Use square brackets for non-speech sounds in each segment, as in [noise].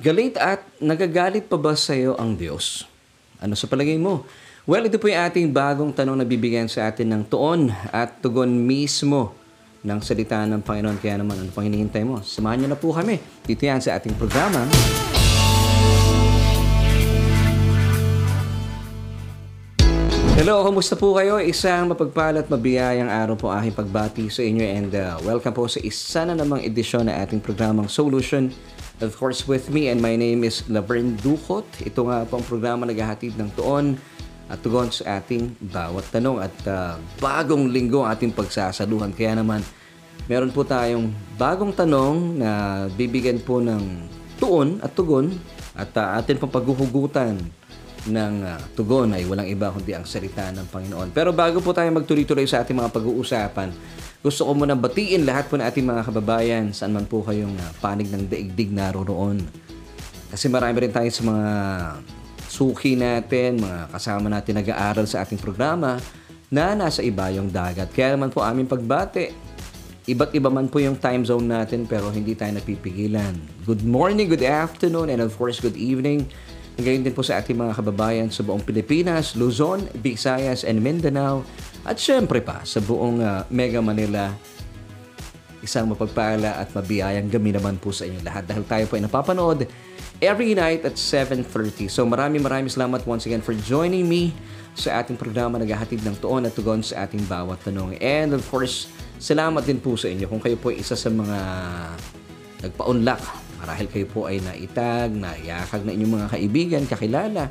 Galit at nagagalit pa ba sa iyo ang Diyos? Ano sa palagay mo? Well, ito po yung ating bagong tanong na bibigyan sa atin ng tuon at tugon mismo ng salita ng Panginoon. Kaya naman, ano pang hinihintay mo? Samahan niyo na po kami. Dito yan sa ating programa. Hello, kumusta po kayo? Isang mapagpalat mabiyayang araw po aking pagbati sa inyo and uh, welcome po sa isa na namang edisyon ng ating programang Solution. Of course, with me and my name is Laverne Ducot. Ito nga po ang programa naghahatid ng tuon at tugon sa ating bawat tanong at uh, bagong linggo ating pagsasaluhan. Kaya naman, meron po tayong bagong tanong na bibigyan po ng tuon at tugon at uh, atin pong paghuhugutan ng uh, tugon ay walang iba kundi ang salita ng Panginoon. Pero bago po tayo magtuloy-tuloy sa ating mga pag-uusapan, gusto ko muna batiin lahat po ng ating mga kababayan saan man po kayong uh, panig ng daigdig naroroon. Kasi marami rin tayo sa mga suki natin, mga kasama natin nag-aaral sa ating programa na nasa ibayong dagat. Kaya naman po aming pagbati. Iba't iba man po yung time zone natin pero hindi tayo napipigilan. Good morning, good afternoon, and of course, good evening Gayon din po sa ating mga kababayan sa buong Pilipinas, Luzon, Visayas, and Mindanao. At syempre pa sa buong uh, Mega Manila, isang mapagpala at mabiyayang gami naman po sa inyo lahat dahil tayo po ay napapanood every night at 7.30. So marami marami salamat once again for joining me sa ating programa naghahatid ng tuon at tugon sa ating bawat tanong. And of course, salamat din po sa inyo kung kayo po ay isa sa mga nagpa-unlock Marahil kayo po ay naitag, naiyakag na inyong mga kaibigan, kakilala,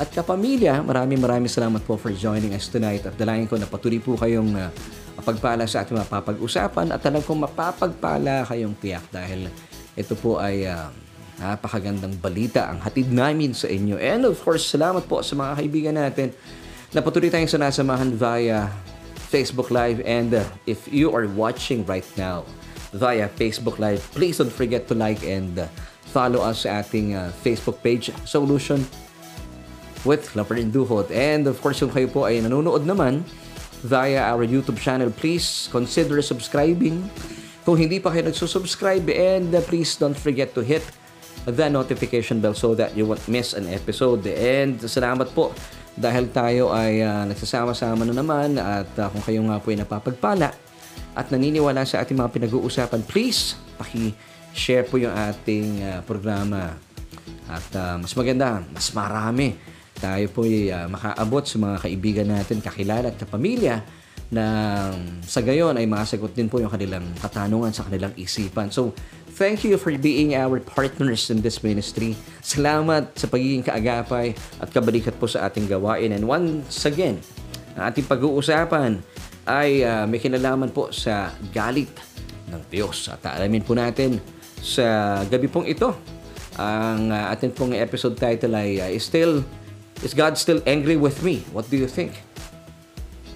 at kapamilya. Maraming maraming salamat po for joining us tonight at dalayan ko na patuloy po kayong uh, mapagpala sa ating mapapag-usapan at alam kong mapapagpala kayong tiyak dahil ito po ay uh, napakagandang balita ang hatid namin sa inyo. And of course, salamat po sa mga kaibigan natin na patuloy tayong sinasamahan via Facebook Live and uh, if you are watching right now, via Facebook Live. Please don't forget to like and uh, follow us sa ating uh, Facebook page, Solution with Laverne Duhot. And of course, kung kayo po ay nanonood naman via our YouTube channel, please consider subscribing. Kung hindi pa kayo nagsusubscribe, and uh, please don't forget to hit the notification bell so that you won't miss an episode. And salamat po dahil tayo ay uh, nagsasama-sama na naman at uh, kung kayo nga po ay napapagpala, at naniniwala sa ating mga pinag-uusapan, please paki-share po yung ating uh, programa. At uh, mas maganda, mas marami tayo po ay uh, makaabot sa mga kaibigan natin, kakilala at kapamilya na sa gayon ay masagot din po yung kanilang katanungan sa kanilang isipan. So, thank you for being our partners in this ministry. Salamat sa pagiging kaagapay at kabalikat po sa ating gawain. And once again, ating pag-uusapan ay uh, may kinalaman po sa galit ng Diyos. At alamin po natin sa gabi pong ito, ang uh, atin pong episode title ay uh, is still Is God still angry with me? What do you think?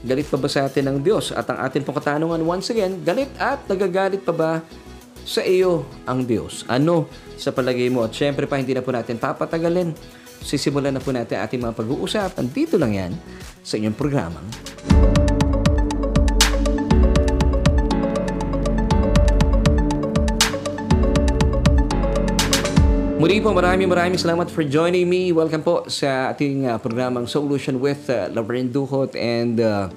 Galit pa ba sa atin ng Diyos? At ang atin pong katanungan once again, galit at nagagalit pa ba sa iyo ang Diyos? Ano sa palagay mo? At syempre pa, hindi na po natin papatagalin. Sisimulan na po natin ating mga pag-uusapan. Dito lang yan sa inyong programang Muli po, maraming maraming salamat for joining me. Welcome po sa ating uh, programang Solution with uh, Laverne Duhot and uh,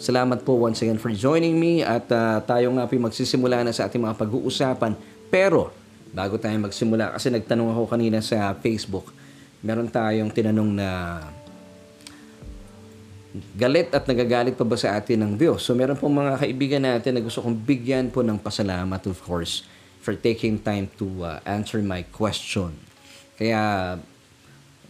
salamat po once again for joining me at uh, tayo nga po magsisimula na sa ating mga pag-uusapan. Pero, bago tayo magsimula, kasi nagtanong ako kanina sa Facebook, meron tayong tinanong na galit at nagagalit pa ba sa atin ng Diyos? So meron pong mga kaibigan natin na gusto kong bigyan po ng pasalamat of course for taking time to uh, answer my question. Kaya,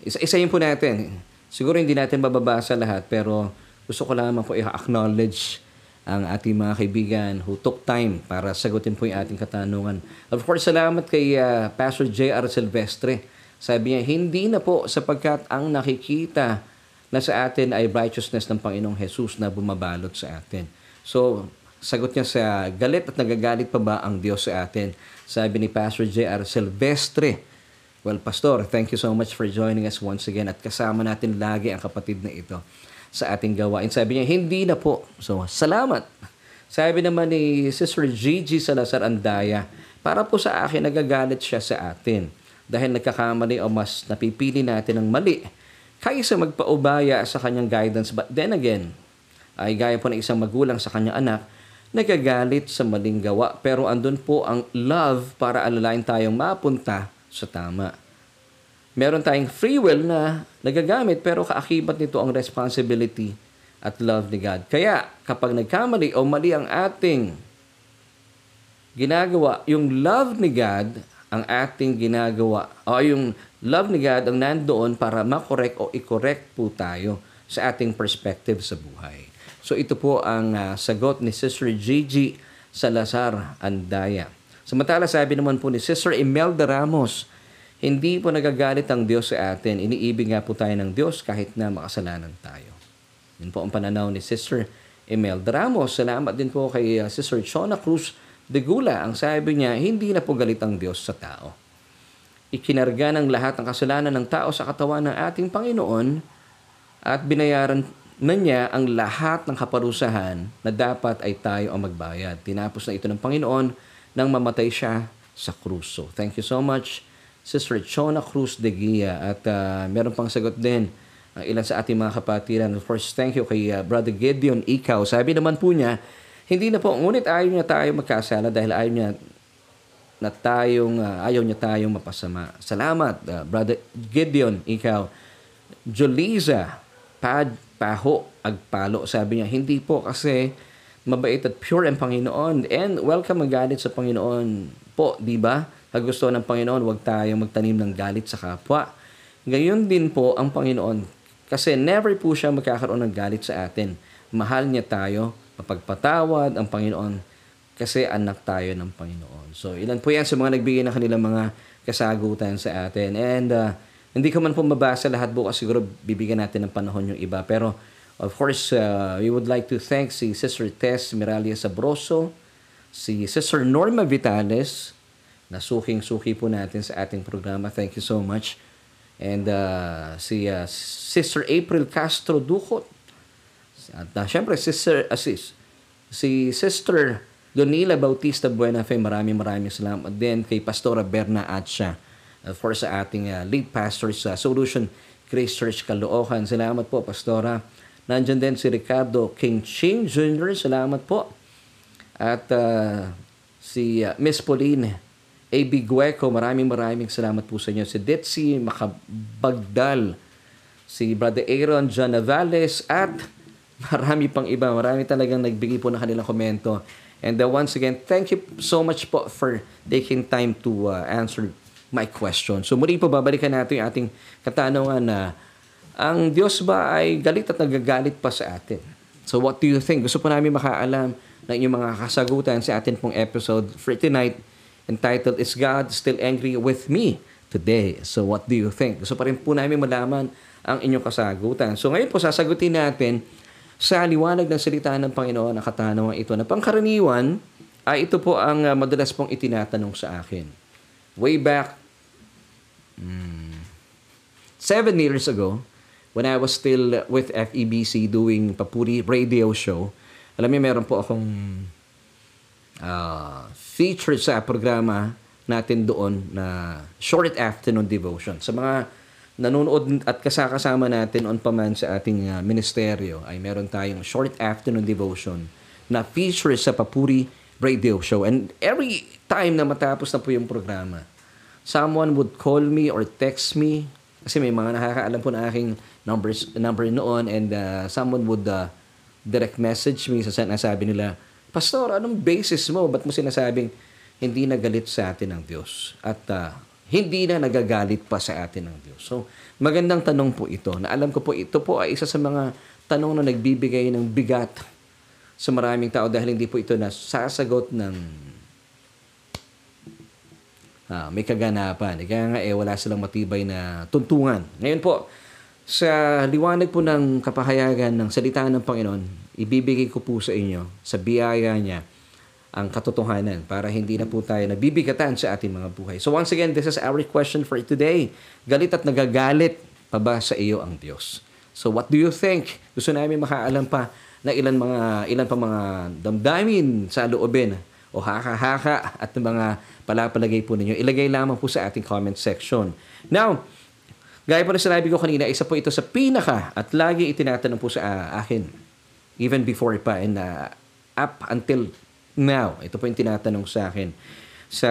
isa-isayin po natin. Siguro hindi natin mababasa lahat, pero gusto ko lamang po i-acknowledge ang ating mga kaibigan who took time para sagutin po yung ating katanungan. Of course, salamat kay uh, Pastor J.R. Silvestre. Sabi niya, hindi na po sapagkat ang nakikita na sa atin ay righteousness ng Panginoong Jesus na bumabalot sa atin. So, Sagot niya sa galit at nagagalit pa ba ang Diyos sa atin? Sabi ni Pastor J.R. Silvestre. Well, Pastor, thank you so much for joining us once again at kasama natin lagi ang kapatid na ito sa ating gawain. Sabi niya, hindi na po. So, salamat. Sabi naman ni Sister Gigi Salazar Andaya, para po sa akin, nagagalit siya sa atin. dahil nagkakamali o mas napipili natin ng mali kaysa magpaubaya sa kanyang guidance. But then again, ay gaya po ng isang magulang sa kanyang anak, nagagalit sa maling gawa. Pero andun po ang love para alalain tayong mapunta sa tama. Meron tayong free will na nagagamit pero kaakibat nito ang responsibility at love ni God. Kaya kapag nagkamali o mali ang ating ginagawa, yung love ni God ang ating ginagawa o yung love ni God ang nandoon para makorek o i-correct po tayo sa ating perspective sa buhay. So ito po ang uh, sagot ni Sister Gigi Salazar Andaya. Samantala sabi naman po ni Sister Imelda Ramos, hindi po nagagalit ang Diyos sa atin. Iniibig nga po tayo ng Diyos kahit na makasalanan tayo. Yun po ang pananaw ni Sister Imelda Ramos. Salamat din po kay uh, Sister Chona Cruz de Gula. Ang sabi niya, hindi na po galit ang Diyos sa tao. Ikinarga ng lahat ng kasalanan ng tao sa katawan ng ating Panginoon at binayaran na niya ang lahat ng kaparusahan na dapat ay tayo ang magbayad. Tinapos na ito ng Panginoon nang mamatay siya sa kruso. Thank you so much, Sister Chona Cruz de Guia. At uh, meron pang sagot din ang ilan sa ating mga kapatiran. Of course, thank you kay uh, Brother Gideon Ikaw. Sabi naman po niya, hindi na po, ngunit ayaw niya tayo magkasala dahil ayaw niya na tayong, uh, ayaw niya tayong mapasama. Salamat, uh, Brother Gideon Ikaw. Joliza Pad paho, agpalo. Sabi niya, hindi po kasi mabait at pure ang Panginoon. And welcome ang galit sa Panginoon po, di ba? Pag gusto ng Panginoon, huwag tayong magtanim ng galit sa kapwa. Gayon din po ang Panginoon. Kasi never po siya magkakaroon ng galit sa atin. Mahal niya tayo, mapagpatawad ang Panginoon kasi anak tayo ng Panginoon. So, ilan po yan sa mga nagbigay ng kanilang mga kasagutan sa atin. And uh, hindi ko man po mabasa lahat bukas siguro bibigyan natin ng panahon yung iba. Pero of course, uh, we would like to thank si Sister Tess Miralia Sabroso, si Sister Norma Vitales, na suking-suki po natin sa ating programa. Thank you so much. And uh, si uh, Sister April Castro Ducot. At uh, syempre, Sister, uh, sis, si Sister Donila Bautista Buenafe, maraming maraming salamat din kay Pastora Berna Atsia uh, for sa ating uh, lead pastor sa Solution Grace Church Caloocan. Salamat po, Pastora. Nandiyan din si Ricardo King Ching Jr. Salamat po. At uh, si uh, Miss Pauline A.B. Gueco, maraming maraming salamat po sa inyo. Si Detsi Makabagdal, si Brother Aaron John Navales, at marami pang iba. Marami talagang nagbigay po ng kanilang komento. And uh, once again, thank you so much po for taking time to uh, answer my question. So muli po babalikan natin yung ating katanungan na ang Diyos ba ay galit at nagagalit pa sa atin? So what do you think? Gusto po namin makaalam ng inyong mga kasagutan sa atin pong episode for tonight entitled Is God Still Angry With Me Today? So what do you think? Gusto pa rin po namin malaman ang inyong kasagutan. So ngayon po sasagutin natin sa liwanag ng salita ng Panginoon ang katanungan ito na pangkaraniwan ay ito po ang uh, madalas pong itinatanong sa akin. Way back Mm. Seven years ago, when I was still with FEBC doing Papuri radio show, alam niyo meron po akong uh, feature sa programa natin doon na short afternoon devotion. Sa mga nanonood at kasakasama natin on paman sa ating uh, ministeryo ay meron tayong short afternoon devotion na feature sa Papuri radio show. And every time na matapos na po yung programa, someone would call me or text me kasi may mga nakakaalam po na aking numbers, number noon and uh, someone would uh, direct message me sa sinasabi nila, Pastor, anong basis mo? Ba't mo sinasabing hindi nagalit sa atin ng Diyos? At uh, hindi na nagagalit pa sa atin ng Diyos. So, magandang tanong po ito. Na alam ko po, ito po ay isa sa mga tanong na nagbibigay ng bigat sa maraming tao dahil hindi po ito nasasagot ng uh, may kaganapan. Kaya nga eh, wala silang matibay na tuntungan. Ngayon po, sa liwanag po ng kapahayagan ng salita ng Panginoon, ibibigay ko po sa inyo, sa biyaya niya, ang katotohanan para hindi na po tayo nabibigatan sa ating mga buhay. So once again, this is our question for today. Galit at nagagalit pa ba sa iyo ang Diyos? So what do you think? Gusto namin makaalam pa na ilan mga ilan pa mga damdamin sa loobin o haka-haka at mga palapalagay po ninyo, ilagay lamang po sa ating comment section. Now, gaya po na sinabi ko kanina, isa po ito sa pinaka at lagi itinatanong po sa uh, akin, even before pa, and uh, up until now, ito po yung tinatanong sa akin sa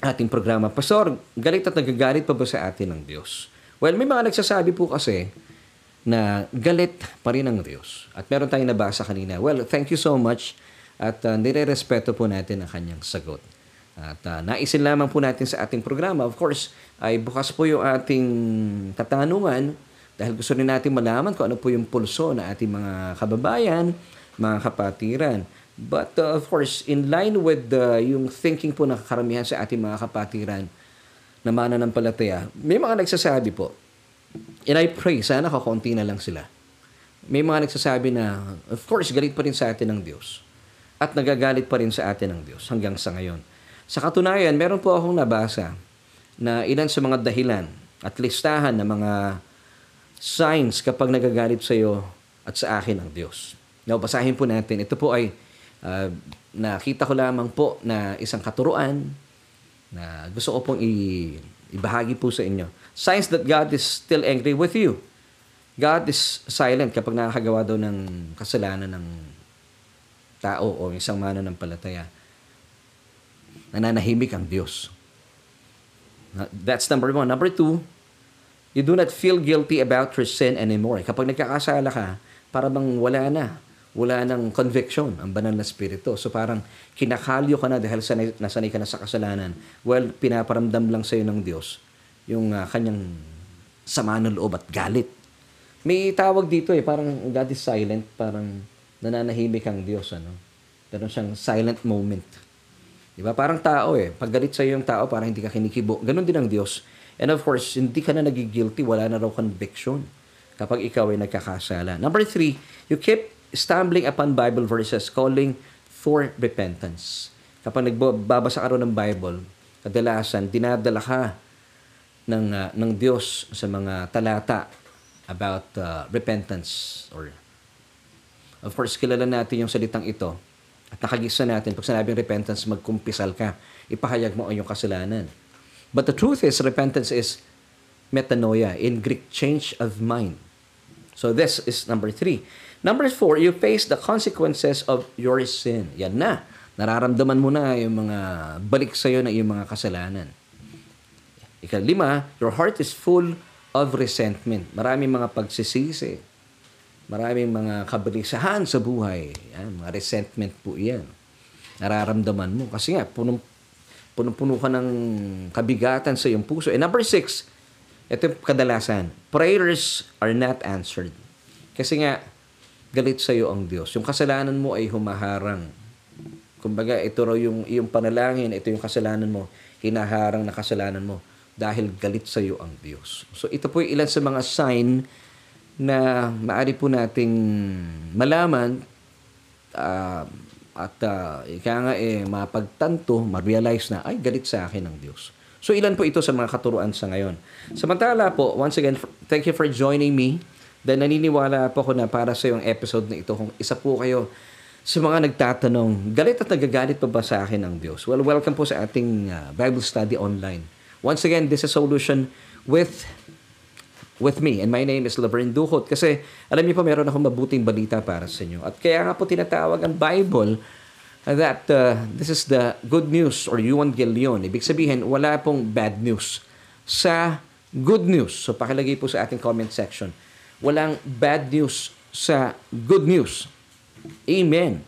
ating programa. Pastor, galit at nagagalit pa ba sa atin ng Diyos? Well, may mga nagsasabi po kasi na galit pa rin ang Diyos. At meron tayong nabasa kanina. Well, thank you so much at uh, nire-respeto po natin ang kanyang sagot. At uh, naisin lamang po natin sa ating programa, of course, ay bukas po yung ating katanungan dahil gusto rin natin malaman kung ano po yung pulso na ating mga kababayan, mga kapatiran. But uh, of course, in line with the, yung thinking po ng karamihan sa ating mga kapatiran na mananampalataya, may mga nagsasabi po, And I pray, sana kakunti na lang sila. May mga nagsasabi na, of course, galit pa rin sa atin ng Diyos. At nagagalit pa rin sa atin ng Diyos hanggang sa ngayon. Sa katunayan, meron po akong nabasa na ilan sa mga dahilan at listahan ng mga signs kapag nagagalit sa iyo at sa akin ang Diyos. Now, basahin po natin. Ito po ay uh, nakita ko lamang po na isang katuruan na gusto ko pong i- ibahagi po sa inyo. Signs that God is still angry with you. God is silent kapag nakakagawa daw ng kasalanan ng tao o isang mananampalataya. Nananahimik ang Diyos. That's number one. Number two, you do not feel guilty about your sin anymore. Kapag nagkakasala ka, para bang wala na. Wala ng conviction ang banal na spirito. So parang kinakalyo ka na dahil sanay, nasanay ka na sa kasalanan. Well, pinaparamdam lang sa'yo ng Diyos yung uh, kanyang sama ng loob at galit. May tawag dito eh, parang God is silent, parang nananahimik ang Diyos. Ano? Meron siyang silent moment. Di ba? Parang tao eh. Pag galit sa'yo yung tao, parang hindi ka kinikibo. Ganon din ang Diyos. And of course, hindi ka na nagigilty, wala na raw conviction kapag ikaw ay nagkakasala. Number three, you keep stumbling upon Bible verses calling for repentance. Kapag nagbabasa ka ng Bible, kadalasan, dinadala ka ng, uh, ng Diyos sa mga talata about uh, repentance or of course kilala natin yung salitang ito. At nakagisa natin pag sinabing repentance magkumpisal ka. Ipahayag mo ang iyong kasalanan. But the truth is repentance is metanoia in Greek change of mind. So this is number three. Number four you face the consequences of your sin. Yan na. Nararamdaman mo na yung mga balik sa iyo na iyong mga kasalanan. Ikalima, your heart is full of resentment. Maraming mga pagsisisi. Maraming mga kabalisahan sa buhay. Yan, mga resentment po yan. Nararamdaman mo. Kasi nga, punong, punong-puno ka ng kabigatan sa iyong puso. And number six, ito kadalasan, prayers are not answered. Kasi nga, galit sa iyo ang Diyos. Yung kasalanan mo ay humaharang. Kumbaga, ito raw yung iyong panalangin, ito yung kasalanan mo, hinaharang na kasalanan mo dahil galit sa iyo ang Diyos. So ito po yung ilan sa mga sign na maari po nating malaman uh, at uh, ika nga eh mapagtanto, ma-realize na ay galit sa akin ang Diyos. So ilan po ito sa mga katuruan sa ngayon. Samantala po, once again, thank you for joining me. Dahil naniniwala po ako na para sa yung episode na ito, kung isa po kayo sa mga nagtatanong, galit at nagagalit pa ba sa akin ang Diyos? Well, welcome po sa ating uh, Bible study online. Once again, this is Solution with with me. And my name is Laverne Duhot. Kasi, alam niyo po, meron akong mabuting balita para sa inyo. At kaya nga po tinatawag ang Bible that uh, this is the good news or Evangelion. Ibig sabihin, wala pong bad news sa good news. So, pakilagay po sa ating comment section. Walang bad news sa good news. Amen.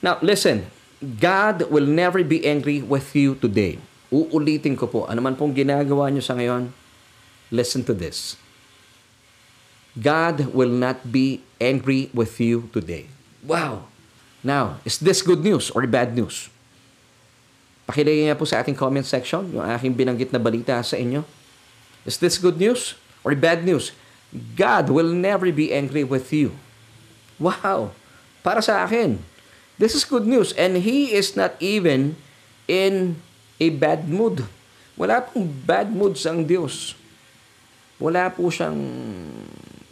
Now, listen. God will never be angry with you today. Uulitin ko po, ano man pong ginagawa nyo sa ngayon, listen to this. God will not be angry with you today. Wow! Now, is this good news or bad news? Pakilagay nga po sa ating comment section yung aking binanggit na balita sa inyo. Is this good news or bad news? God will never be angry with you. Wow! Para sa akin, this is good news. And He is not even in a bad mood. Wala pong bad mood sa ang Diyos. Wala po siyang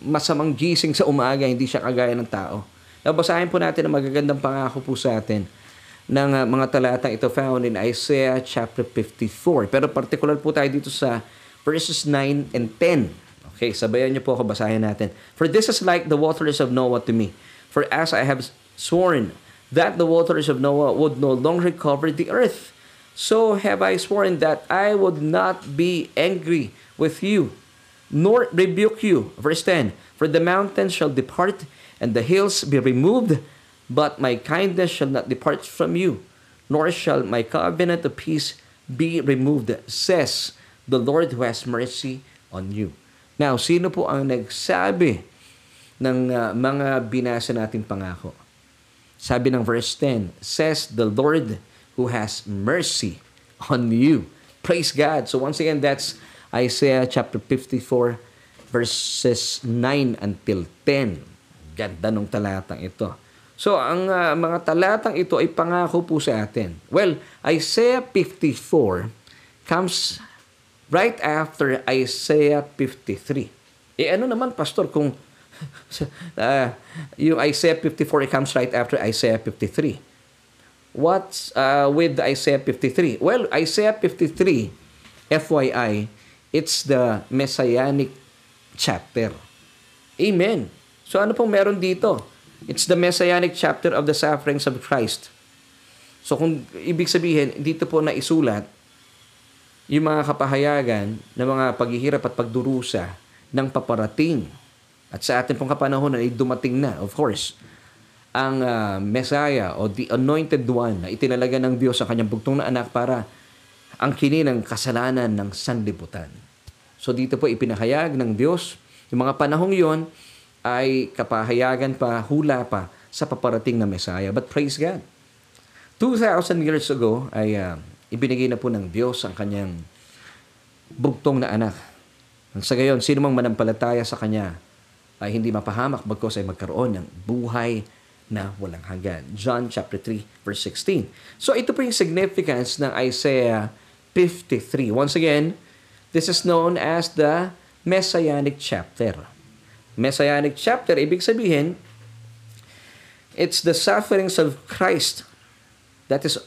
masamang gising sa umaga, hindi siya kagaya ng tao. Nabasahin po natin ang magagandang pangako po sa atin. ng uh, mga talatang ito found in Isaiah chapter 54. Pero particular po tayo dito sa verses 9 and 10. Okay, sabayan niyo po ako, basahin natin. For this is like the waters of Noah to me. For as I have sworn that the waters of Noah would no longer cover the earth, so have I sworn that I would not be angry with you, nor rebuke you. Verse 10 For the mountains shall depart, and the hills be removed, but my kindness shall not depart from you, nor shall my covenant of peace be removed, says the Lord who has mercy on you. Now, sino po ang nagsabi ng uh, mga binasa nating pangako? Sabi ng verse 10, says the Lord who has mercy on you. Praise God. So once again, that's Isaiah chapter 54 verses 9 until 10. Ganda ng talatang ito. So, ang uh, mga talatang ito ay pangako po sa atin. Well, Isaiah 54 comes right after Isaiah 53. Eh ano naman, Pastor, kung uh, [laughs] yung Isaiah 54 it comes right after Isaiah 53. What's uh, with Isaiah 53? Well, Isaiah 53, FYI, it's the messianic chapter. Amen. So ano pong meron dito? It's the messianic chapter of the sufferings of Christ. So kung ibig sabihin, dito po na isulat yung mga kapahayagan ng mga paghihirap at pagdurusa ng paparating. At sa atin pong kapanahon ay dumating na, of course, ang uh, Messiah o the Anointed One na itinalaga ng Diyos sa kanyang bugtong na anak para ang kini ng kasalanan ng sanlibutan. So dito po ipinahayag ng Diyos, yung mga panahong yon ay kapahayagan pa, hula pa sa paparating na Messiah. But praise God. 2,000 years ago ay uh, ibinigay na po ng Diyos ang kanyang bugtong na anak. Sa gayon, sino mang manampalataya sa kanya ay hindi mapahamak bagkos ay magkaroon ng buhay na walang hanggan. John chapter 3 verse 16. So ito po yung significance ng Isaiah 53. Once again, This is known as the Messianic chapter. Messianic chapter, ibig sabihin, it's the sufferings of Christ that is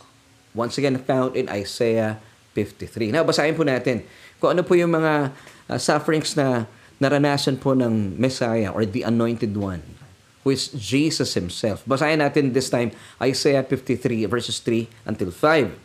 once again found in Isaiah 53. Now, basahin po natin kung ano po yung mga uh, sufferings na naranasan po ng Messiah or the Anointed One, who is Jesus Himself. Basahin natin this time Isaiah 53 verses 3 until 5.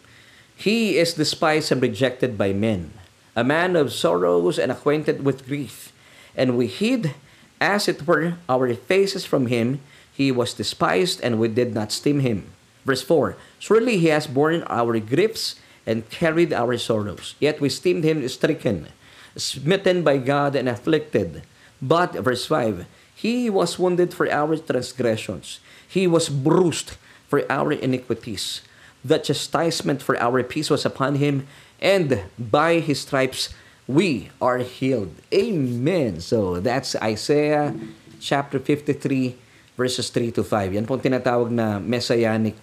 He is despised and rejected by men a man of sorrows and acquainted with grief. And we hid, as it were, our faces from him. He was despised, and we did not esteem him. Verse 4 Surely he has borne our griefs and carried our sorrows. Yet we esteemed him stricken, smitten by God, and afflicted. But, verse 5 He was wounded for our transgressions, he was bruised for our iniquities. The chastisement for our peace was upon him, and by His stripes we are healed. Amen. So that's Isaiah chapter 53 verses 3 to 5. Yan po tinatawag na messianic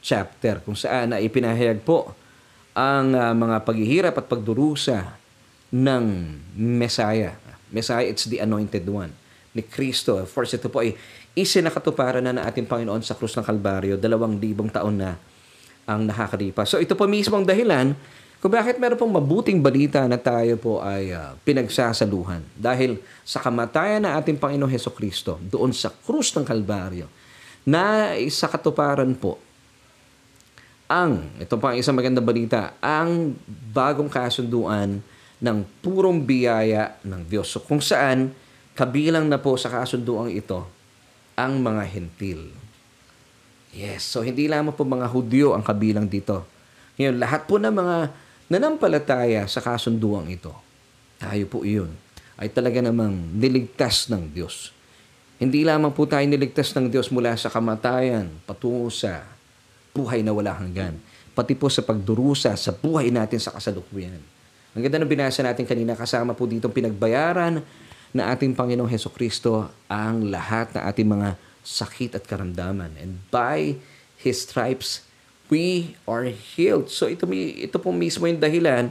chapter kung saan na ipinahayag po ang uh, mga paghihirap at pagdurusa ng Messiah. Messiah, it's the anointed one ni Kristo. Of course, ito po ay isinakatuparan na ng ating Panginoon sa krus ng Kalbaryo, dalawang libong taon na ang nakakalipas. So ito po mismo ang dahilan kung bakit meron pong mabuting balita na tayo po ay uh, pinagsasaluhan. Dahil sa kamatayan ng ating Panginoong Heso Kristo, doon sa krus ng Kalbaryo, na isa katuparan po ang, ito pa ang isang magandang balita, ang bagong kasunduan ng purong biyaya ng Diyos. So kung saan, kabilang na po sa kasunduang ito, ang mga hentil. Yes, so hindi lamang po mga Hudyo ang kabilang dito. Ngayon, lahat po ng mga nanampalataya sa kasunduang ito, tayo po iyon, ay talaga namang niligtas ng Diyos. Hindi lamang po tayo niligtas ng Diyos mula sa kamatayan patungo sa buhay na wala hanggan, pati po sa pagdurusa sa buhay natin sa kasalukuyan. Ang ganda ng binasa natin kanina, kasama po dito pinagbayaran na ating Panginoong Heso Kristo ang lahat na ating mga sakit at karamdaman. And by His stripes, we are healed. So ito, ito po mismo yung dahilan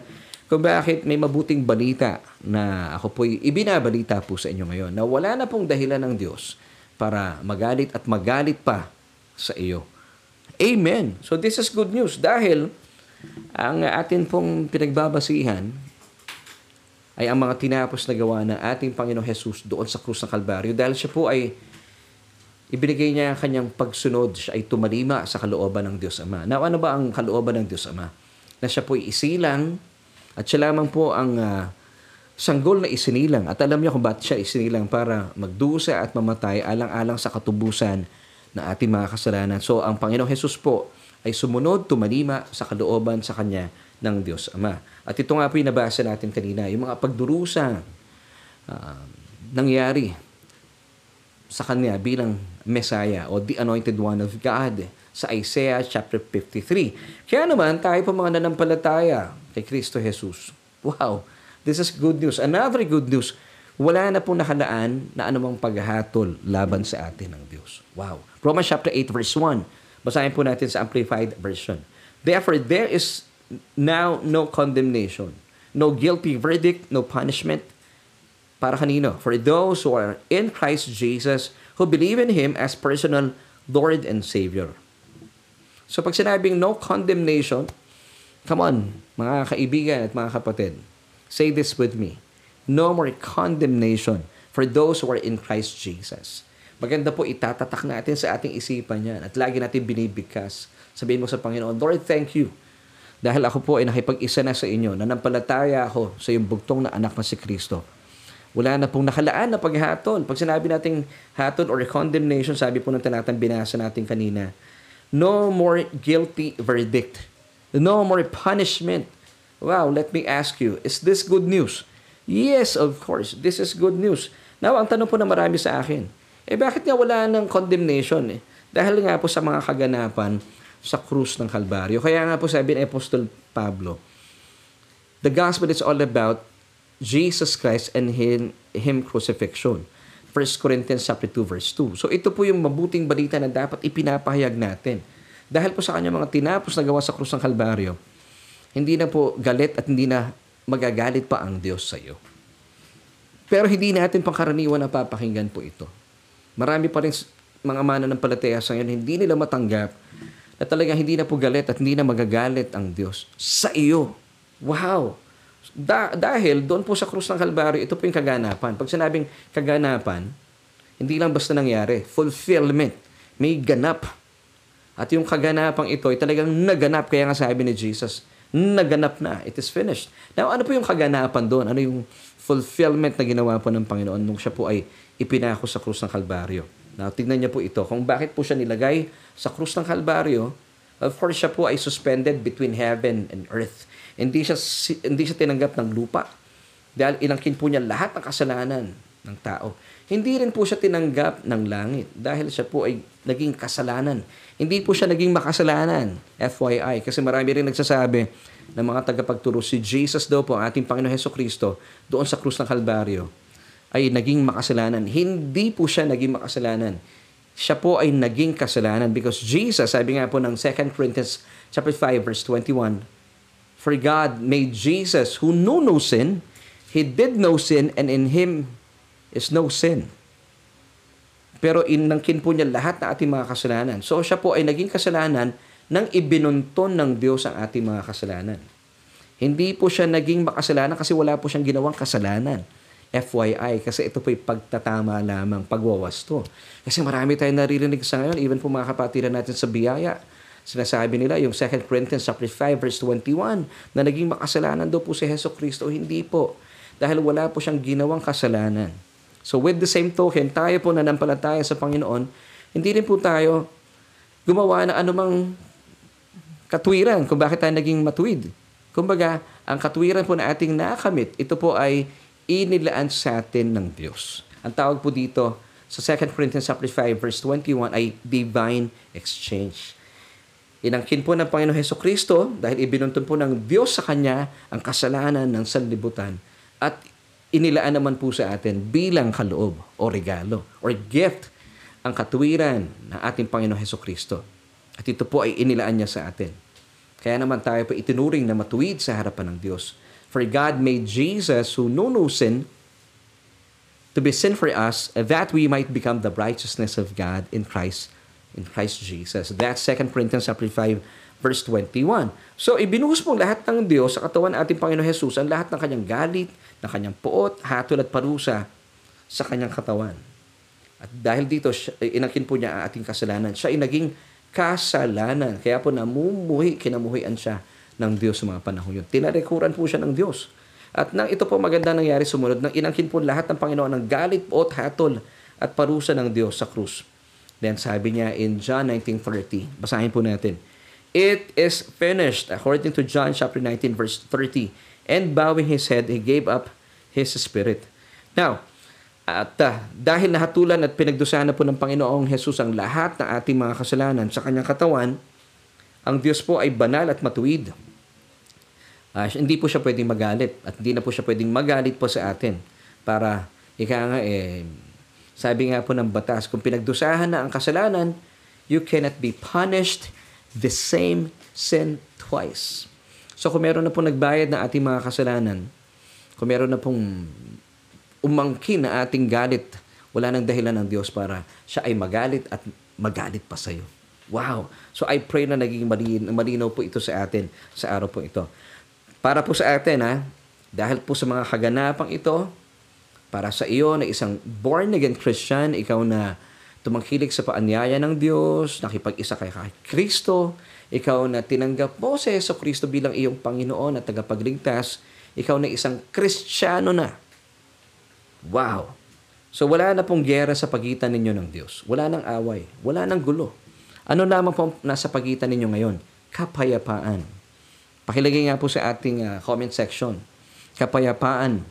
kung bakit may mabuting balita na ako po ibinabalita po sa inyo ngayon na wala na pong dahilan ng Diyos para magalit at magalit pa sa iyo. Amen. So this is good news dahil ang atin pong pinagbabasihan ay ang mga tinapos na gawa ng ating Panginoong Jesus doon sa krus ng Kalbaryo dahil siya po ay ibinigay niya ang kanyang pagsunod, siya ay tumalima sa kalooban ng Diyos Ama. Now, ano ba ang kalooban ng Diyos Ama? Na siya po ay isilang at siya lamang po ang uh, sanggol na isinilang. At alam niyo kung bakit siya isinilang para magdusa at mamatay alang-alang sa katubusan ng ating mga kasalanan. So, ang Panginoong Jesus po ay sumunod, tumalima sa kalooban sa Kanya ng Diyos Ama. At ito nga po yung nabasa natin kanina, yung mga pagdurusa uh, nangyari sa Kanya bilang Messiah o the Anointed One of God sa Isaiah chapter 53. Kaya naman tayo po mga nanampalataya kay Kristo Jesus. Wow, this is good news. Another good news, wala na pong nakalaan na anumang paghahatol laban sa atin ng Diyos. Wow. Romans chapter 8 verse 1. Basahin po natin sa Amplified Version. Therefore, there is now no condemnation, no guilty verdict, no punishment. Para kanino? For those who are in Christ Jesus, who believe in Him as personal Lord and Savior. So pag sinabing no condemnation, come on, mga kaibigan at mga kapatid, say this with me. No more condemnation for those who are in Christ Jesus. Maganda po itatatak natin sa ating isipan yan at lagi natin binibigkas. Sabihin mo sa Panginoon, Lord, thank you dahil ako po ay nakipag-isa na sa inyo, nanampalataya ako sa iyong bugtong na anak na si Kristo. Wala na pong nakalaan na paghatol. Pag sinabi nating hatol or condemnation, sabi po ng tanatang binasa natin kanina, no more guilty verdict. No more punishment. Wow, let me ask you, is this good news? Yes, of course, this is good news. Now, ang tanong po na marami sa akin, eh bakit nga wala ng condemnation eh? Dahil nga po sa mga kaganapan, sa krus ng Kalbaryo. Kaya nga po sabi ni Apostol Pablo, the gospel is all about Jesus Christ and Him, him crucifixion. 1 Corinthians chapter 2 verse 2. So ito po yung mabuting balita na dapat ipinapahayag natin. Dahil po sa kanya mga tinapos na gawa sa krus ng Kalbaryo, hindi na po galit at hindi na magagalit pa ang Diyos sa iyo. Pero hindi natin pangkaraniwan na papakinggan po ito. Marami pa rin mga mana ng palataya sa ngayon, hindi nila matanggap na talagang hindi na po galit at hindi na magagalit ang Diyos sa iyo. Wow! Da- dahil doon po sa krus ng Kalbaryo, ito po yung kaganapan. Pag sinabing kaganapan, hindi lang basta nangyari. Fulfillment. May ganap. At yung kaganapang ito ay talagang naganap. Kaya nga sabi ni Jesus, naganap na. It is finished. Now, ano po yung kaganapan doon? Ano yung fulfillment na ginawa po ng Panginoon nung siya po ay ipinako sa krus ng Kalbaryo? Now, tignan niyo po ito. Kung bakit po siya nilagay sa krus ng Kalbaryo, of course, siya po ay suspended between heaven and earth. Hindi siya, hindi siya tinanggap ng lupa. Dahil inangkin po niya lahat ng kasalanan ng tao. Hindi rin po siya tinanggap ng langit dahil siya po ay naging kasalanan. Hindi po siya naging makasalanan, FYI, kasi marami rin nagsasabi ng mga tagapagturo, si Jesus daw po, ang ating Panginoon Heso Kristo, doon sa krus ng Kalbaryo, ay naging makasalanan. Hindi po siya naging makasalanan. Siya po ay naging kasalanan because Jesus, sabi nga po ng 2 Corinthians chapter 5 verse 21, For God made Jesus who knew no sin, He did no sin and in Him is no sin. Pero inangkin po niya lahat ng ating mga kasalanan. So siya po ay naging kasalanan nang ibinunton ng Diyos ang ating mga kasalanan. Hindi po siya naging makasalanan kasi wala po siyang ginawang kasalanan. FYI, kasi ito po'y pagtatama lamang, pagwawasto. Kasi marami tayong naririnig sa ngayon, even po mga kapatiran natin sa biyaya. Sinasabi nila yung 2 Corinthians chapter 5 verse 21 na naging makasalanan daw po si Heso Kristo. Hindi po. Dahil wala po siyang ginawang kasalanan. So with the same token, tayo po nanampalataya sa Panginoon, hindi rin po tayo gumawa ng anumang katwiran kung bakit tayo naging matuwid. Kumbaga, ang katwiran po na ating nakamit, ito po ay inilaan sa atin ng Diyos. Ang tawag po dito sa 2 Corinthians 5 verse 21 ay divine exchange. Inangkin po ng Panginoon Heso Kristo dahil ibinuntun po ng Diyos sa Kanya ang kasalanan ng sanlibutan at inilaan naman po sa atin bilang kaloob o regalo or gift ang katuwiran ng ating Panginoon Heso Kristo. At ito po ay inilaan niya sa atin. Kaya naman tayo po itinuring na matuwid sa harapan ng Diyos For God made Jesus, who knew no sin, to be sin for us, that we might become the righteousness of God in Christ in Christ Jesus. That's 2 Corinthians chapter 5 verse 21. So, ibinuhos mo lahat ng Diyos sa katawan ating Panginoon Jesus, ang lahat ng kanyang galit, ng kanyang puot, hatol at parusa sa kanyang katawan. At dahil dito, eh, inakin po niya ang ating kasalanan. Siya ay naging kasalanan. Kaya po namumuhi, kinamuhian siya ng Diyos sa mga panahon yun. Tinarekuran po siya ng Diyos. At nang ito po maganda nangyari sumunod, nang inangkin po lahat ng Panginoon ng galit, puot, hatol at parusa ng Diyos sa krus. Then sabi niya in John 19.30, basahin po natin, It is finished, according to John chapter 19, verse 30. And bowing his head, he gave up his spirit. Now, at uh, dahil nahatulan at pinagdusahan na po ng Panginoong Jesus ang lahat ng ating mga kasalanan sa kanyang katawan, ang Diyos po ay banal at matuwid. Uh, hindi po siya pwedeng magalit at hindi na po siya pwedeng magalit po sa atin para ika nga eh, sabi nga po ng batas, kung pinagdusahan na ang kasalanan, you cannot be punished the same sin twice. So kung meron na pong nagbayad na ating mga kasalanan, kung meron na pong umangkin na ating galit, wala nang dahilan ng Diyos para siya ay magalit at magalit pa sa iyo. Wow! So I pray na naging malin, malinaw po ito sa atin sa araw po ito. Para po sa atin ha, dahil po sa mga kaganapang ito, para sa iyo na isang born again Christian, ikaw na tumangkilik sa paanyaya ng Diyos, nakipag-isa kay Kristo, ikaw na tinanggap mo si Yeso Kristo bilang iyong Panginoon at tagapagligtas, ikaw na isang Kristiyano na. Wow! So wala na pong gyera sa pagitan ninyo ng Diyos. Wala nang away. Wala nang gulo. Ano lamang po nasa pagitan ninyo ngayon? Kapayapaan. Pakilagay nga po sa ating uh, comment section. Kapayapaan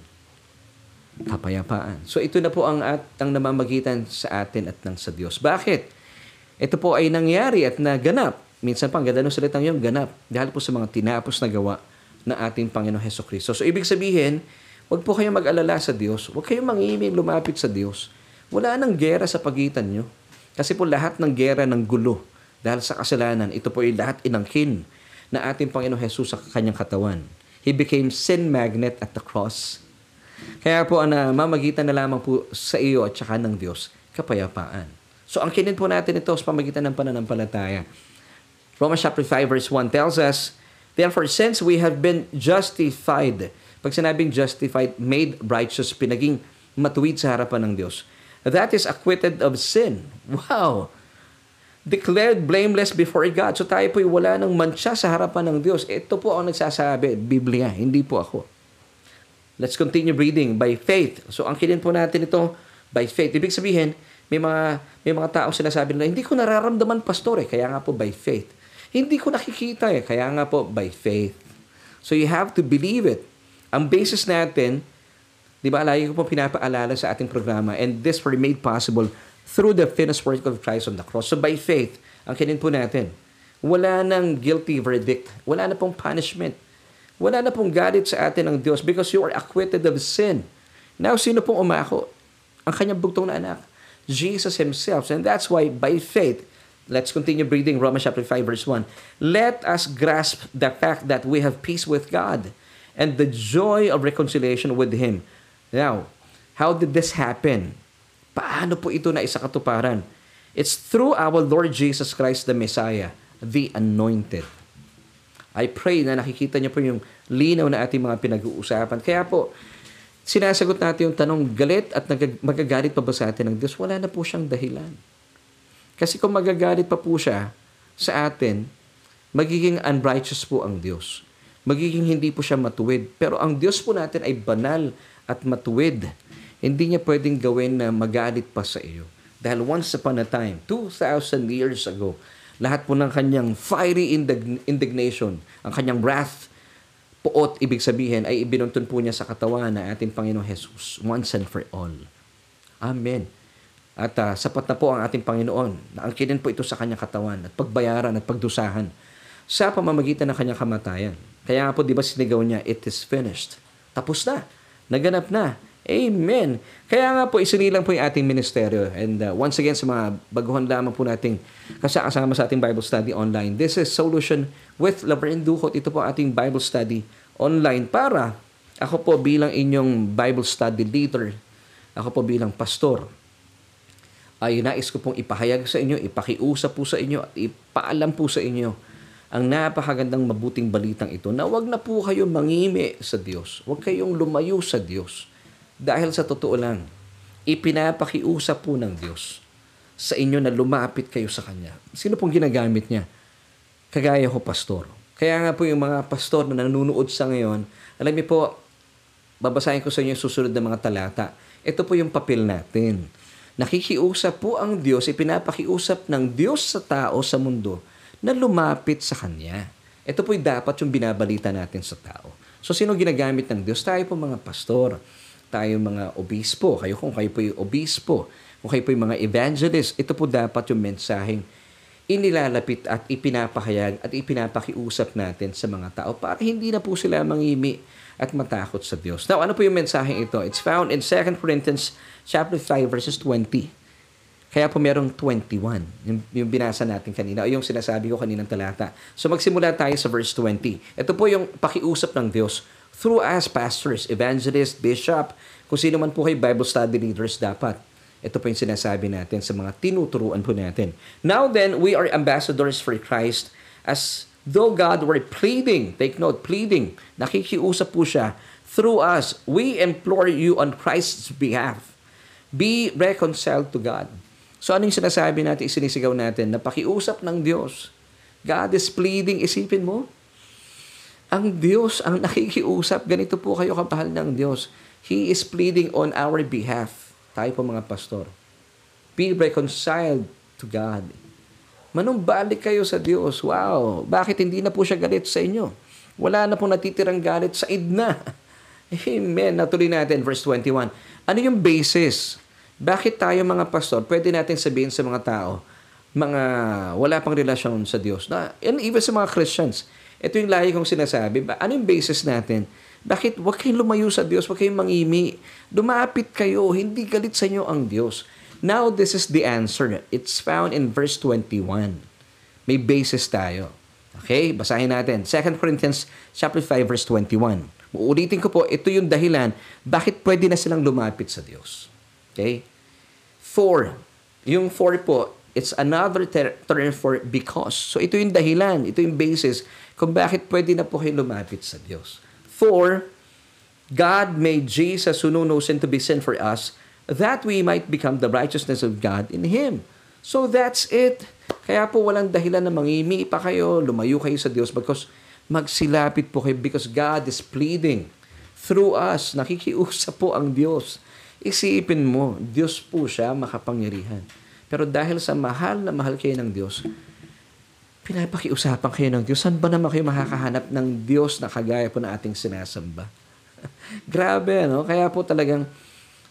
kapayapaan. So ito na po ang at ang namamagitan sa atin at ng sa Diyos. Bakit? Ito po ay nangyari at naganap. Minsan pang ganda ng salitang yung ganap dahil po sa mga tinapos na gawa ng ating Panginoon Heso Kristo. So ibig sabihin, huwag po kayong mag-alala sa Diyos. Huwag kayong mangimig lumapit sa Diyos. Wala nang gera sa pagitan nyo. Kasi po lahat ng gera ng gulo dahil sa kasalanan, ito po ay lahat inangkin na ating Panginoon Jesus sa kanyang katawan. He became sin magnet at the cross kaya po ang mamagitan na lamang po sa iyo at saka ng Diyos, kapayapaan. So ang kinin po natin ito sa pamagitan ng pananampalataya. Romans chapter 5 verse 1 tells us, Therefore, since we have been justified, pag sinabing justified, made righteous, pinaging matuwid sa harapan ng Diyos, that is acquitted of sin. Wow! Declared blameless before God. So tayo po'y wala ng mancha sa harapan ng Diyos. Ito po ang nagsasabi, Biblia, hindi po ako. Let's continue breathing by faith. So ang kilin po natin ito by faith. Ibig sabihin, may mga may mga taong sinasabi na hindi ko nararamdaman pastor eh, kaya nga po by faith. Hindi ko nakikita eh, kaya nga po by faith. So you have to believe it. Ang basis natin, di ba, lagi ko po pinapaalala sa ating programa, and this were made possible through the finished work of Christ on the cross. So by faith, ang kinin po natin, wala nang guilty verdict, wala na pong punishment wala na pong galit sa atin ng Diyos because you are acquitted of sin. Now, sino pong umako? Ang kanyang bugtong na anak. Jesus Himself. And that's why, by faith, let's continue reading Romans chapter 5, verse 1. Let us grasp the fact that we have peace with God and the joy of reconciliation with Him. Now, how did this happen? Paano po ito na isa katuparan? It's through our Lord Jesus Christ the Messiah, the Anointed. I pray na nakikita niyo po yung linaw na ating mga pinag-uusapan. Kaya po, sinasagot natin yung tanong, galit at magagalit pa ba sa atin ng Diyos? Wala na po siyang dahilan. Kasi kung magagalit pa po siya sa atin, magiging unrighteous po ang Diyos. Magiging hindi po siya matuwid. Pero ang Diyos po natin ay banal at matuwid. Hindi niya pwedeng gawin na magalit pa sa iyo. Dahil once upon a time, 2,000 years ago, lahat po ng kanyang fiery indignation, ang kanyang wrath, puot, ibig sabihin, ay ibinuntun po niya sa katawan na ating Panginoong Jesus once and for all. Amen. At uh, sapat na po ang ating Panginoon na angkinin po ito sa kanyang katawan at pagbayaran at pagdusahan sa pamamagitan ng kanyang kamatayan. Kaya po, di ba sinigaw niya, it is finished. Tapos na. Naganap na. Amen. Kaya nga po, isinilang po yung ating ministeryo. And uh, once again, sa mga baguhan lamang po nating kasama sa ating Bible study online. This is Solution with Laverne Duhot. Ito po ating Bible study online para ako po bilang inyong Bible study leader, ako po bilang pastor, ay nais ko pong ipahayag sa inyo, ipakiusap po sa inyo at ipaalam po sa inyo ang napakagandang mabuting balitang ito na wag na po kayo mangimi sa Diyos. Huwag kayong lumayo sa Diyos. Dahil sa totoo lang, ipinapakiusap po ng Diyos sa inyo na lumapit kayo sa Kanya. Sino pong ginagamit niya? Kagaya ko, pastor. Kaya nga po yung mga pastor na nanonood sa ngayon, alam niyo po, babasahin ko sa inyo yung susunod na mga talata. Ito po yung papel natin. Nakikiusap po ang Diyos, ipinapakiusap ng Diyos sa tao sa mundo na lumapit sa Kanya. Ito po'y dapat yung binabalita natin sa tao. So, sino ginagamit ng Diyos? Tayo po mga pastor. Tayo mga obispo. Kayo kung kayo po yung obispo. Kung kayo po yung mga evangelist. Ito po dapat yung mensaheng inilalapit at ipinapahayag at ipinapakiusap natin sa mga tao para hindi na po sila mangimi at matakot sa Diyos. Now, ano po yung mensaheng ito? It's found in 2 Corinthians chapter 5 verses 20. Kaya po merong 21, yung, yung binasa natin kanina, o yung sinasabi ko kaninang talata. So magsimula tayo sa verse 20. Ito po yung pakiusap ng Diyos through us pastors, evangelists, bishop, kung sino man po kayo Bible study leaders dapat. Ito po yung sinasabi natin sa mga tinuturuan po natin. Now then, we are ambassadors for Christ as though God were pleading, take note, pleading, nakikiusap po siya, through us, we implore you on Christ's behalf. Be reconciled to God. So ano yung sinasabi natin, isinisigaw natin, na pakiusap ng Diyos. God is pleading, isipin mo. Ang Diyos ang nakikiusap, ganito po kayo kapahal ng Diyos. He is pleading on our behalf. Tayo po mga pastor. Be reconciled to God. Manumbalik kayo sa Diyos. Wow! Bakit hindi na po siya galit sa inyo? Wala na pong natitirang galit sa idna. [laughs] Amen. Natuloy natin, verse 21. Ano yung basis bakit tayo mga pastor, pwede natin sabihin sa mga tao, mga wala pang relasyon sa Diyos, na, and even sa mga Christians, ito yung lahi kong sinasabi, ano yung basis natin? Bakit wag kayong lumayo sa Diyos, wag kayong mangimi, lumapit kayo, hindi galit sa inyo ang Diyos. Now, this is the answer. It's found in verse 21. May basis tayo. Okay, basahin natin. 2 Corinthians chapter 5 verse 21. Uulitin ko po, ito yung dahilan bakit pwede na silang lumapit sa Diyos. Okay? For. Yung for po, it's another ter- term for because. So ito yung dahilan, ito yung basis kung bakit pwede na po kayo lumapit sa Diyos. For, God made Jesus who knew no sin to be sin for us, that we might become the righteousness of God in Him. So that's it. Kaya po walang dahilan na mangimi pa kayo, lumayo kayo sa Diyos because magsilapit po kayo because God is pleading through us. Nakikiusap po ang Diyos Isipin mo, Diyos po siya makapangyarihan. Pero dahil sa mahal na mahal kayo ng Diyos, pinapakiusapan kayo ng Diyos. Saan ba naman kayo makakahanap ng Diyos na kagaya po na ating sinasamba? [laughs] Grabe, no? Kaya po talagang,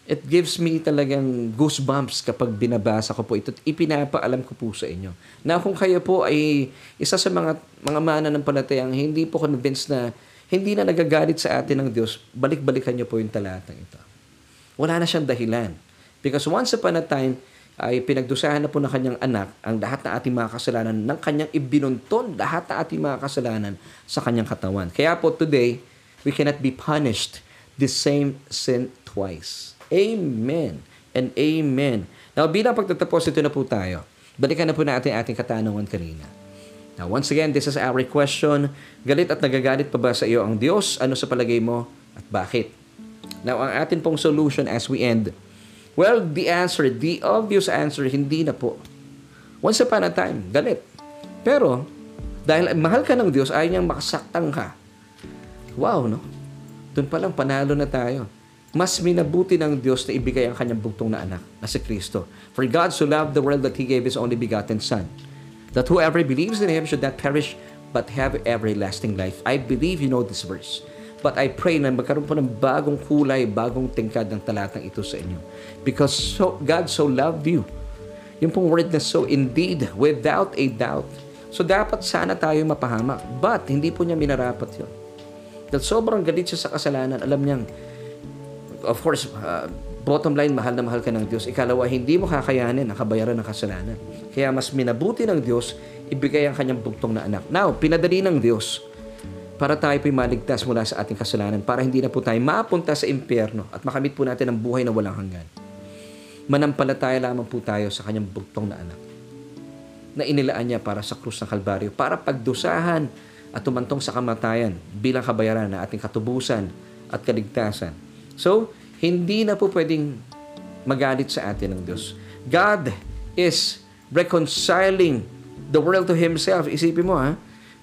it gives me talagang goosebumps kapag binabasa ko po ito at ipinapaalam ko po sa inyo. Na kung kayo po ay isa sa mga mga mana ng palatayang hindi po convinced na hindi na nagagalit sa atin ng Diyos, balik-balikan niyo po yung talatang ito. Wala na siyang dahilan. Because once upon a time, ay pinagdusahan na po ng kanyang anak ang lahat ng ating mga kasalanan ng kanyang ibinunton lahat ng ating mga kasalanan sa kanyang katawan. Kaya po today, we cannot be punished the same sin twice. Amen and amen. Now, bilang pagtatapos, ito na po tayo. Balikan na po natin ating katanungan kanina. Now, once again, this is our question. Galit at nagagalit pa ba sa iyo ang Diyos? Ano sa palagay mo at bakit? Now, ang atin pong solution as we end, well, the answer, the obvious answer, hindi na po. Once upon a time, galit. Pero, dahil mahal ka ng Diyos, ayaw niyang makasaktang ka. Wow, no? Doon pa lang, panalo na tayo. Mas minabuti ng Diyos na ibigay ang kanyang bugtong na anak, na si Kristo. For God so loved the world that He gave His only begotten Son, that whoever believes in Him should not perish, but have everlasting life. I believe you know this verse. But I pray na magkaroon po ng bagong kulay, bagong tingkad ng talatang ito sa inyo. Because so, God so loved you. Yung pong word na so, indeed, without a doubt. So dapat sana tayo mapahamak. But hindi po niya minarapat yon. Dahil sobrang galit siya sa kasalanan, alam niyang, of course, uh, bottom line, mahal na mahal ka ng Diyos. Ikalawa, hindi mo kakayanin ang kabayaran ng kasalanan. Kaya mas minabuti ng Diyos, ibigay ang kanyang bugtong na anak. Now, pinadali ng Diyos para tayo po'y maligtas mula sa ating kasalanan, para hindi na po tayo mapunta sa impyerno at makamit po natin ang buhay na walang hanggan. manampalataya lamang po tayo sa kanyang bugtong na anak na inilaan niya para sa krus ng Kalbaryo, para pagdusahan at tumantong sa kamatayan bilang kabayaran na ating katubusan at kaligtasan. So, hindi na po pwedeng magalit sa atin ng Diyos. God is reconciling the world to Himself. Isipin mo ha,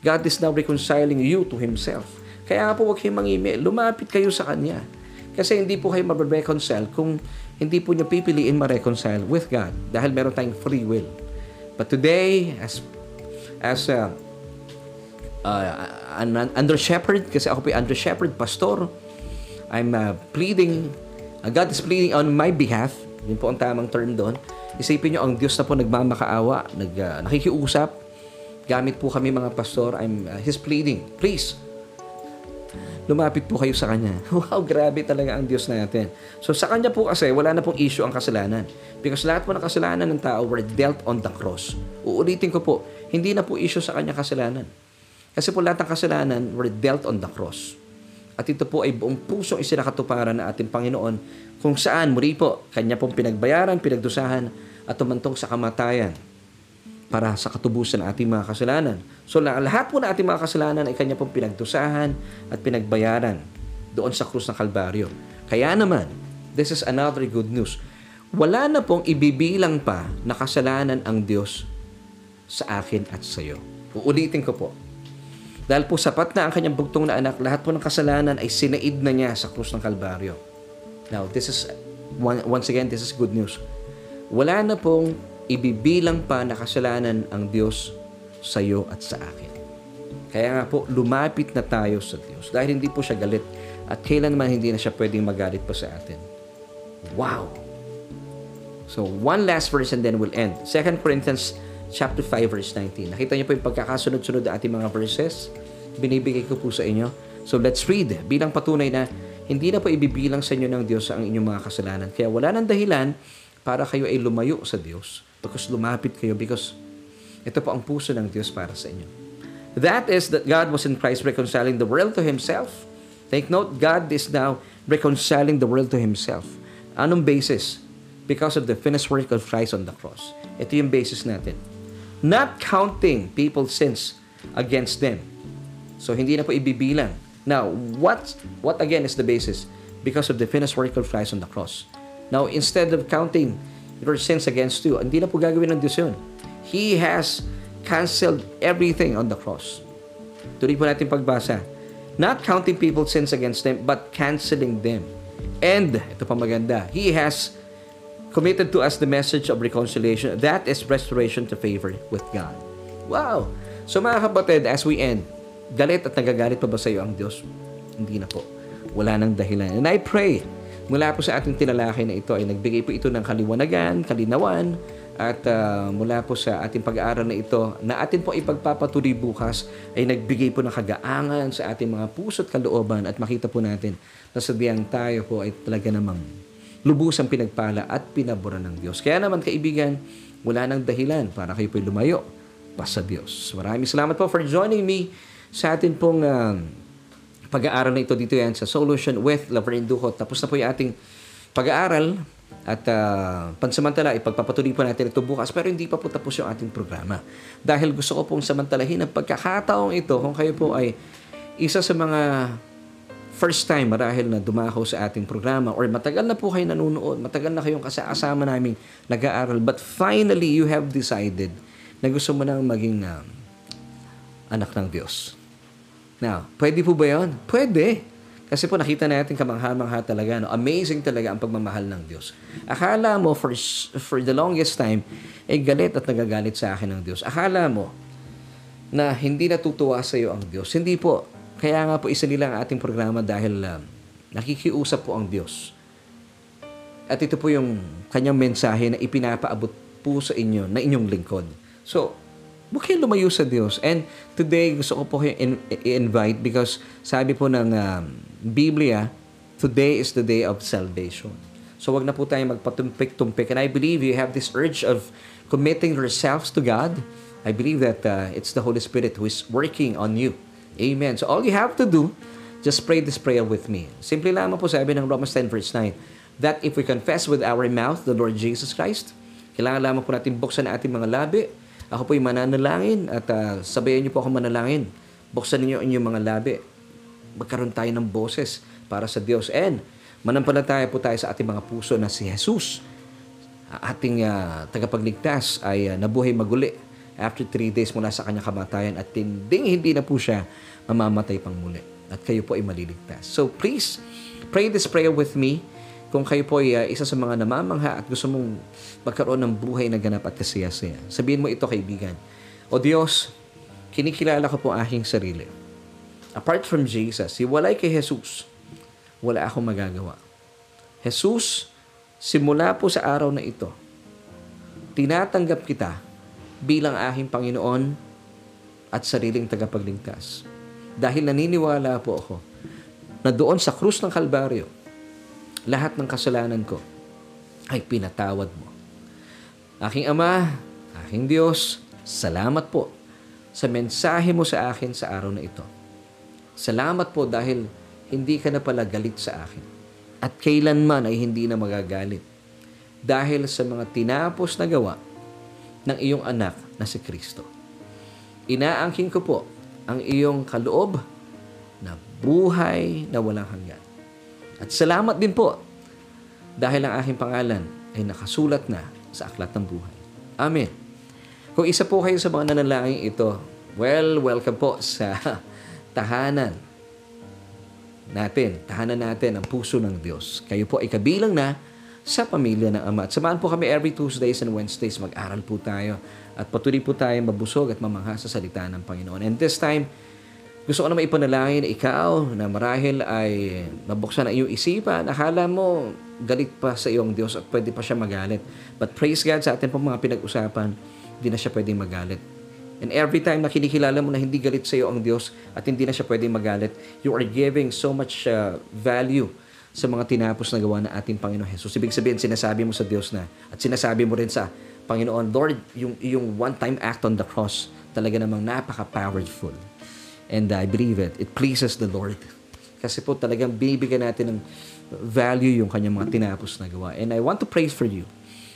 God is now reconciling you to Himself. Kaya po huwag kayong mangimi, lumapit kayo sa Kanya. Kasi hindi po kayo mabre-reconcile kung hindi po niyo pipiliin ma-reconcile with God dahil meron tayong free will. But today, as as a uh, an, under shepherd, kasi ako po under shepherd, pastor, I'm uh, pleading, uh, God is pleading on my behalf, yun po ang tamang term doon. Isipin nyo, ang Diyos na po nagmamakaawa, nag, uh, nakikiusap, gamit po kami mga pastor, I'm uh, His pleading, please, lumapit po kayo sa Kanya. [laughs] Wow, grabe talaga ang Diyos natin. So sa Kanya po kasi, wala na pong issue ang kasalanan. Because lahat po ng kasalanan ng tao were dealt on the cross. Uulitin ko po, hindi na po issue sa Kanya kasalanan. Kasi po lahat ng kasalanan were dealt on the cross. At ito po ay buong pusong isinakatuparan ng ating Panginoon kung saan, muli po, Kanya pong pinagbayaran, pinagdusahan, at tumantong sa kamatayan para sa katubusan ng ating mga kasalanan. So lahat po ng ating mga kasalanan ay kanya pong pinagdusahan at pinagbayaran doon sa krus ng Kalbaryo. Kaya naman, this is another good news. Wala na pong ibibilang pa na kasalanan ang Diyos sa akin at sa iyo. Uulitin ko po. Dahil po sapat na ang kanyang bugtong na anak, lahat po ng kasalanan ay sinaid na niya sa krus ng Kalbaryo. Now, this is, once again, this is good news. Wala na pong ibibilang pa na kasalanan ang Diyos sa iyo at sa akin. Kaya nga po, lumapit na tayo sa Diyos dahil hindi po siya galit at kailanman hindi na siya pwedeng magalit pa sa atin. Wow! So, one last verse and then we'll end. 2 Corinthians chapter 5 verse 19. Nakita niyo po yung pagkakasunod-sunod ating mga verses? Binibigay ko po sa inyo. So, let's read bilang patunay na hindi na po ibibilang sa inyo ng Diyos ang inyong mga kasalanan. Kaya wala nang dahilan para kayo ay lumayo sa Diyos because lumapit kayo because ito po ang puso ng Diyos para sa inyo. That is that God was in Christ reconciling the world to Himself. Take note, God is now reconciling the world to Himself. Anong basis? Because of the finished work of Christ on the cross. Ito yung basis natin. Not counting people's sins against them. So, hindi na po ibibilang. Now, what, what again is the basis? Because of the finished work of Christ on the cross. Now, instead of counting your sins against you, hindi na po gagawin ng Diyos yun. He has canceled everything on the cross. Tuloy po natin pagbasa. Not counting people's sins against them, but canceling them. And, ito pa maganda, He has committed to us the message of reconciliation. That is restoration to favor with God. Wow! So mga kapatid, as we end, galit at nagagalit pa ba sa iyo ang Diyos? Hindi na po. Wala nang dahilan. And I pray, mula po sa ating tinalakay na ito ay nagbigay po ito ng kaliwanagan, kalinawan, at uh, mula po sa ating pag-aaral na ito na atin po ipagpapatuloy bukas ay nagbigay po ng kagaangan sa ating mga puso't kalooban at makita po natin na sabihan tayo po ay talaga namang lubusang pinagpala at pinabura ng Diyos. Kaya naman kaibigan, wala nang dahilan para kayo po'y lumayo pa sa Diyos. Maraming salamat po for joining me sa atin pong uh, pag-aaral na ito dito yan sa Solution with Laverne Duhot. Tapos na po yung ating pag-aaral at uh, pansamantala, ipagpapatuloy po natin ito bukas pero hindi pa po tapos yung ating programa. Dahil gusto ko pong samantalahin ang pagkakataong ito kung kayo po ay isa sa mga first time marahil na dumako sa ating programa or matagal na po kayo nanonood, matagal na kayong kasama namin nag-aaral but finally you have decided na gusto mo nang maging uh, anak ng Diyos. Now, pwede po ba yun? Pwede. Kasi po nakita natin kamangha-mangha talaga, no? amazing talaga ang pagmamahal ng Diyos. Akala mo for, for the longest time, eh, galit at nagagalit sa akin ng Diyos. Akala mo na hindi natutuwa sa iyo ang Diyos. Hindi po. Kaya nga po isa nila ang ating programa dahil uh, nakikiusap po ang Diyos. At ito po yung kanyang mensahe na ipinapaabot po sa inyo na inyong lingkod. So, Huwag kayong lumayo sa Diyos. And today, gusto ko po kayo i-invite because sabi po ng um, Biblia, today is the day of salvation. So wag na po tayo magpatumpik-tumpik. And I believe you have this urge of committing yourselves to God. I believe that uh, it's the Holy Spirit who is working on you. Amen. So all you have to do, just pray this prayer with me. Simply lamang po sabi ng Romans 10 verse 9, that if we confess with our mouth the Lord Jesus Christ, kailangan lamang po natin buksan ating mga labi. Ako po'y mananalangin at uh, sabayan niyo po ako manalangin. Buksan niyo ang inyong mga labi. Magkaroon tayo ng boses para sa Diyos. And manampalataya po tayo sa ating mga puso na si Jesus, ating uh, tagapagligtas, ay uh, nabuhay maguli after three days mula sa kanyang kamatayan at tinding hindi na po siya mamamatay pang muli. At kayo po ay maliligtas. So please, pray this prayer with me kung kayo po ay uh, isa sa mga namamangha at gusto mong magkaroon ng buhay na ganap at kasiyasaya. Sabihin mo ito kaibigan. O Diyos, kinikilala ko po aking sarili. Apart from Jesus, hiwalay kay Jesus, wala akong magagawa. Jesus, simula po sa araw na ito, tinatanggap kita bilang aking Panginoon at sariling tagapagligtas. Dahil naniniwala po ako na doon sa krus ng Kalbaryo, lahat ng kasalanan ko ay pinatawad mo. Aking Ama, aking Diyos, salamat po sa mensahe mo sa akin sa araw na ito. Salamat po dahil hindi ka na pala galit sa akin. At kailanman ay hindi na magagalit. Dahil sa mga tinapos na gawa ng iyong anak na si Kristo. Inaangkin ko po ang iyong kaloob na buhay na walang hanggan. At salamat din po dahil ang aking pangalan ay nakasulat na sa aklat ng buhay. Amen. Kung isa po kayo sa mga nanalangin ito, well, welcome po sa [laughs] tahanan natin, tahanan natin ang puso ng Diyos. Kayo po ay kabilang na sa pamilya ng Ama. At samahan po kami every Tuesdays and Wednesdays. Mag-aral po tayo at patuloy po tayo mabusog at mamangha sa salita ng Panginoon. And this time, gusto ko na maipanalangin na ikaw na marahil ay mabuksan ang iyong isipan. Akala mo galit pa sa iyong Diyos at pwede pa siya magalit. But praise God sa atin po mga pinag-usapan, hindi na siya pwedeng magalit. And every time na kinikilala mo na hindi galit sa iyo ang Diyos at hindi na siya pwedeng magalit, you are giving so much uh, value sa mga tinapos na gawa ng ating Panginoon Jesus. Ibig sabihin, sinasabi mo sa Diyos na at sinasabi mo rin sa Panginoon, Lord, yung, yung one-time act on the cross, talaga namang napaka-powerful. And I believe it. It pleases the Lord. Kasi po talagang bibigyan natin ng value yung kanyang mga tinapos na gawa. And I want to praise for you.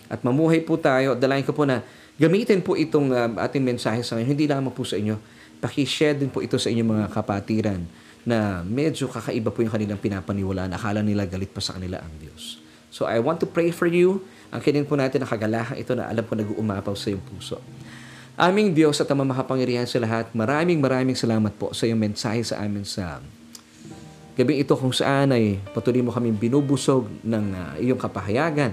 At mamuhay po tayo. Dalayan ko po na gamitin po itong uh, ating mensahe sa ngayon. Hindi lamang po sa inyo. Pakishare din po ito sa inyong mga kapatiran na medyo kakaiba po yung kanilang pinapaniwalaan. Akala nila galit pa sa kanila ang Diyos. So I want to pray for you. Ang kinin po natin ang kagalahan ito na alam ko nag-uumapaw sa iyong puso. Aming Diyos at ang makapangyarihan sa lahat, maraming maraming salamat po sa iyong mensahe sa amin sa gabi ito kung saan ay patuloy mo kami binubusog ng uh, iyong kapahayagan.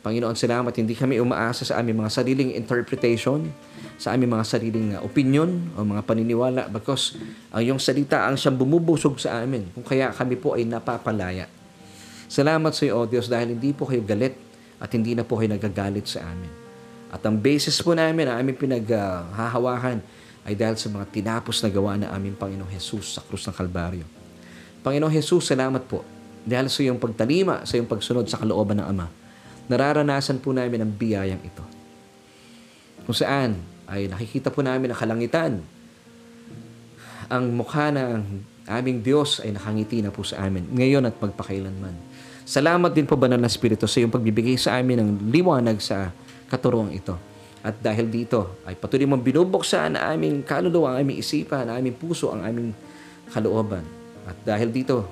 Panginoon, salamat hindi kami umaasa sa aming mga sariling interpretation, sa aming mga sariling uh, opinion o mga paniniwala because ang iyong salita ang siyang bumubusog sa amin kung kaya kami po ay napapalaya. Salamat sa iyo, O Diyos, dahil hindi po kayo galit at hindi na po kayo nagagalit sa amin. At ang basis po namin, ang aming pinaghahawakan ay dahil sa mga tinapos na gawa na aming Panginoong Jesus sa krus ng Kalbaryo. Panginoong Jesus, salamat po dahil sa iyong pagtalima, sa iyong pagsunod sa kalooban ng Ama nararanasan po namin ang biyayang ito. Kung saan ay nakikita po namin ang kalangitan. Ang mukha ng aming Diyos ay nakangiti na po sa amin ngayon at magpakailanman. Salamat din po Banal na Espiritu sa iyong pagbibigay sa amin ng liwanag sa katuruang ito. At dahil dito ay patuloy mong binubuksan ang aming kaluluwa, ang aming isipan, ang aming puso, ang aming kalooban. At dahil dito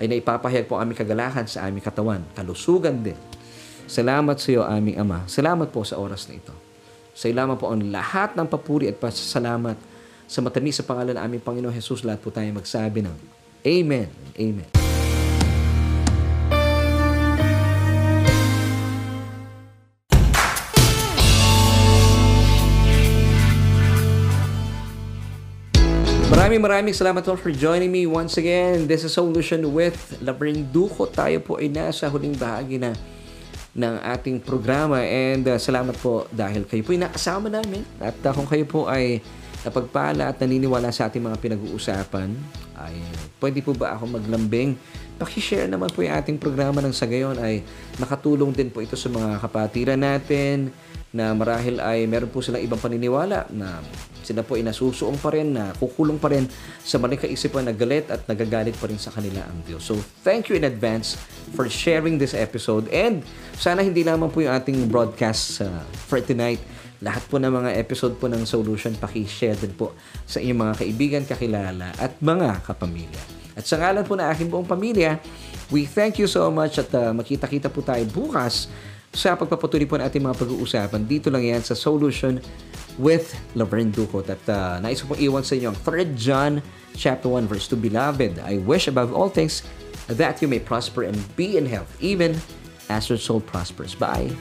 ay naipapahayag po ang aming kagalahan sa aming katawan, kalusugan din Salamat sa iyo, aming Ama. Salamat po sa oras na ito. Sa iyo lamang po ang lahat ng papuri at pasasalamat sa matamis sa pangalan ng aming Panginoon Jesus. Lahat po tayo magsabi ng Amen. Amen. Maraming maraming salamat po for joining me once again. This is Solution with Labring Duko. Tayo po ay nasa huling bahagi na ng ating programa and uh, salamat po dahil kayo po ay nakasama namin at uh, kung kayo po ay napagpala at naniniwala sa ating mga pinag-uusapan ay pwede po ba ako maglambing pakishare naman po yung ating programa ng sa gayon ay nakatulong din po ito sa mga kapatiran natin na marahil ay meron po silang ibang paniniwala na sila po ay nasusuong pa rin, na kukulong pa rin sa maling kaisipan na galit at nagagalit pa rin sa kanila ang Diyos. So, thank you in advance for sharing this episode and sana hindi lamang po yung ating broadcast uh, for tonight. Lahat po ng mga episode po ng Solution, paki-share din po sa inyong mga kaibigan, kakilala at mga kapamilya. At sa ngalan po na aking buong pamilya, we thank you so much at uh, makita-kita po tayo bukas sa pagpapatuloy po ng ating mga pag-uusapan. Dito lang yan sa Solution with Laverne Ducot. At uh, nais ko pong iwan sa inyo ang 3 John chapter 1 verse 2. Beloved, I wish above all things that you may prosper and be in health, even as your soul prospers. Bye!